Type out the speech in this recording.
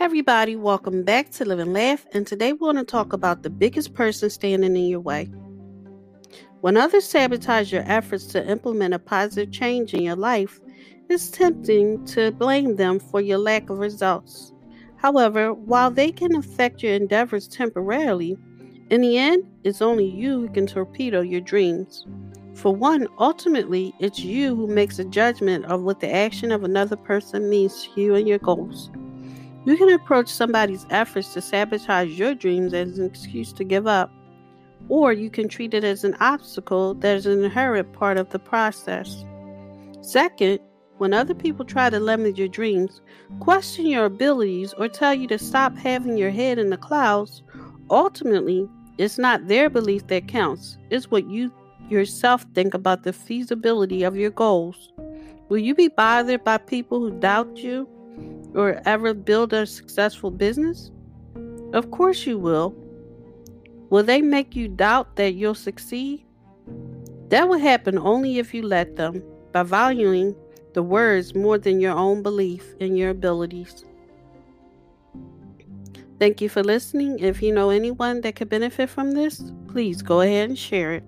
everybody, welcome back to Live and Laugh, and today we want to talk about the biggest person standing in your way. When others sabotage your efforts to implement a positive change in your life, it's tempting to blame them for your lack of results. However, while they can affect your endeavors temporarily, in the end, it's only you who can torpedo your dreams. For one, ultimately, it's you who makes a judgment of what the action of another person means to you and your goals. You can approach somebody's efforts to sabotage your dreams as an excuse to give up, or you can treat it as an obstacle that is an inherent part of the process. Second, when other people try to limit your dreams, question your abilities, or tell you to stop having your head in the clouds, ultimately, it's not their belief that counts, it's what you yourself think about the feasibility of your goals. Will you be bothered by people who doubt you? Or ever build a successful business? Of course you will. Will they make you doubt that you'll succeed? That will happen only if you let them, by valuing the words more than your own belief in your abilities. Thank you for listening. If you know anyone that could benefit from this, please go ahead and share it.